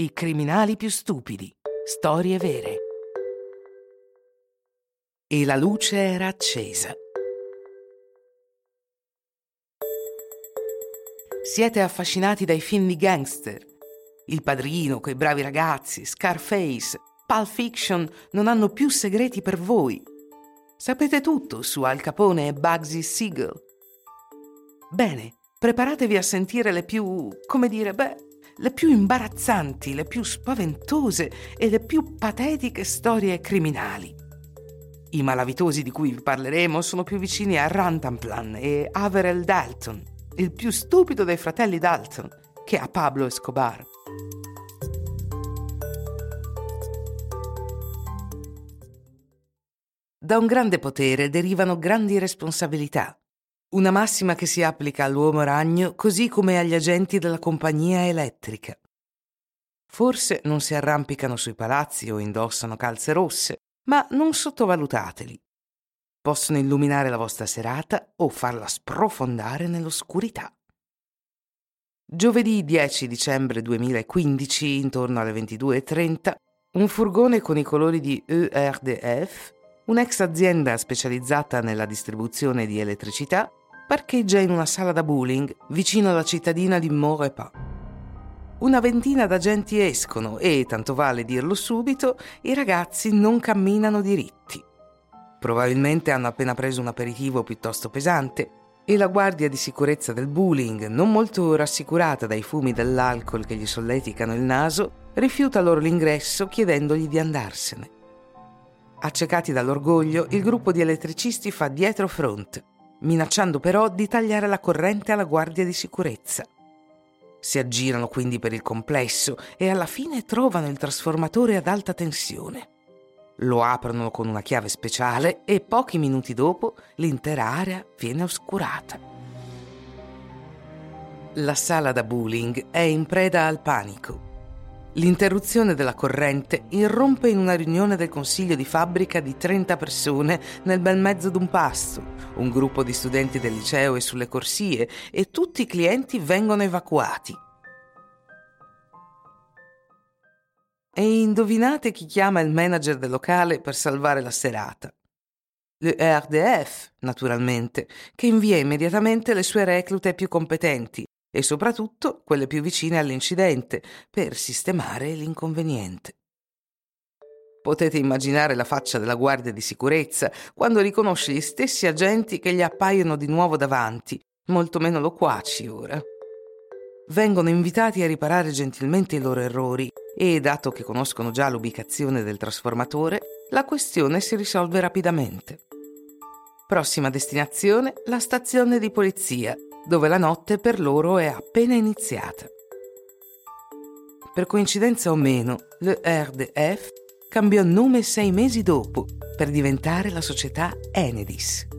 I criminali più stupidi. Storie vere. E la luce era accesa. Siete affascinati dai film di gangster. Il padrino, quei bravi ragazzi, Scarface, Pulp Fiction non hanno più segreti per voi. Sapete tutto su Al Capone e Bugsy Siegel. Bene, preparatevi a sentire le più, come dire, beh, le più imbarazzanti, le più spaventose e le più patetiche storie criminali. I malavitosi di cui vi parleremo sono più vicini a Rantanplan e Averell Dalton, il più stupido dei fratelli Dalton, che a Pablo Escobar. Da un grande potere derivano grandi responsabilità. Una massima che si applica all'uomo ragno così come agli agenti della compagnia elettrica. Forse non si arrampicano sui palazzi o indossano calze rosse, ma non sottovalutateli. Possono illuminare la vostra serata o farla sprofondare nell'oscurità. Giovedì 10 dicembre 2015, intorno alle 22.30, un furgone con i colori di ERDF, un'ex azienda specializzata nella distribuzione di elettricità, parcheggia in una sala da bowling vicino alla cittadina di Maurepas. Una ventina d'agenti escono e, tanto vale dirlo subito, i ragazzi non camminano diritti. Probabilmente hanno appena preso un aperitivo piuttosto pesante e la guardia di sicurezza del bowling, non molto rassicurata dai fumi dell'alcol che gli solleticano il naso, rifiuta loro l'ingresso chiedendogli di andarsene. Accecati dall'orgoglio, il gruppo di elettricisti fa dietro front minacciando però di tagliare la corrente alla guardia di sicurezza. Si aggirano quindi per il complesso e alla fine trovano il trasformatore ad alta tensione. Lo aprono con una chiave speciale e pochi minuti dopo l'intera area viene oscurata. La sala da bowling è in preda al panico. L'interruzione della corrente irrompe in una riunione del consiglio di fabbrica di 30 persone nel bel mezzo d'un pasto, un gruppo di studenti del liceo è sulle corsie e tutti i clienti vengono evacuati. E indovinate chi chiama il manager del locale per salvare la serata? Le RDF, naturalmente, che invia immediatamente le sue reclute più competenti e soprattutto quelle più vicine all'incidente per sistemare l'inconveniente. Potete immaginare la faccia della guardia di sicurezza quando riconosce gli stessi agenti che gli appaiono di nuovo davanti, molto meno loquaci ora. Vengono invitati a riparare gentilmente i loro errori e, dato che conoscono già l'ubicazione del trasformatore, la questione si risolve rapidamente. Prossima destinazione, la stazione di polizia, dove la notte per loro è appena iniziata. Per coincidenza o meno, le RDF cambiò nome sei mesi dopo per diventare la società Enedis.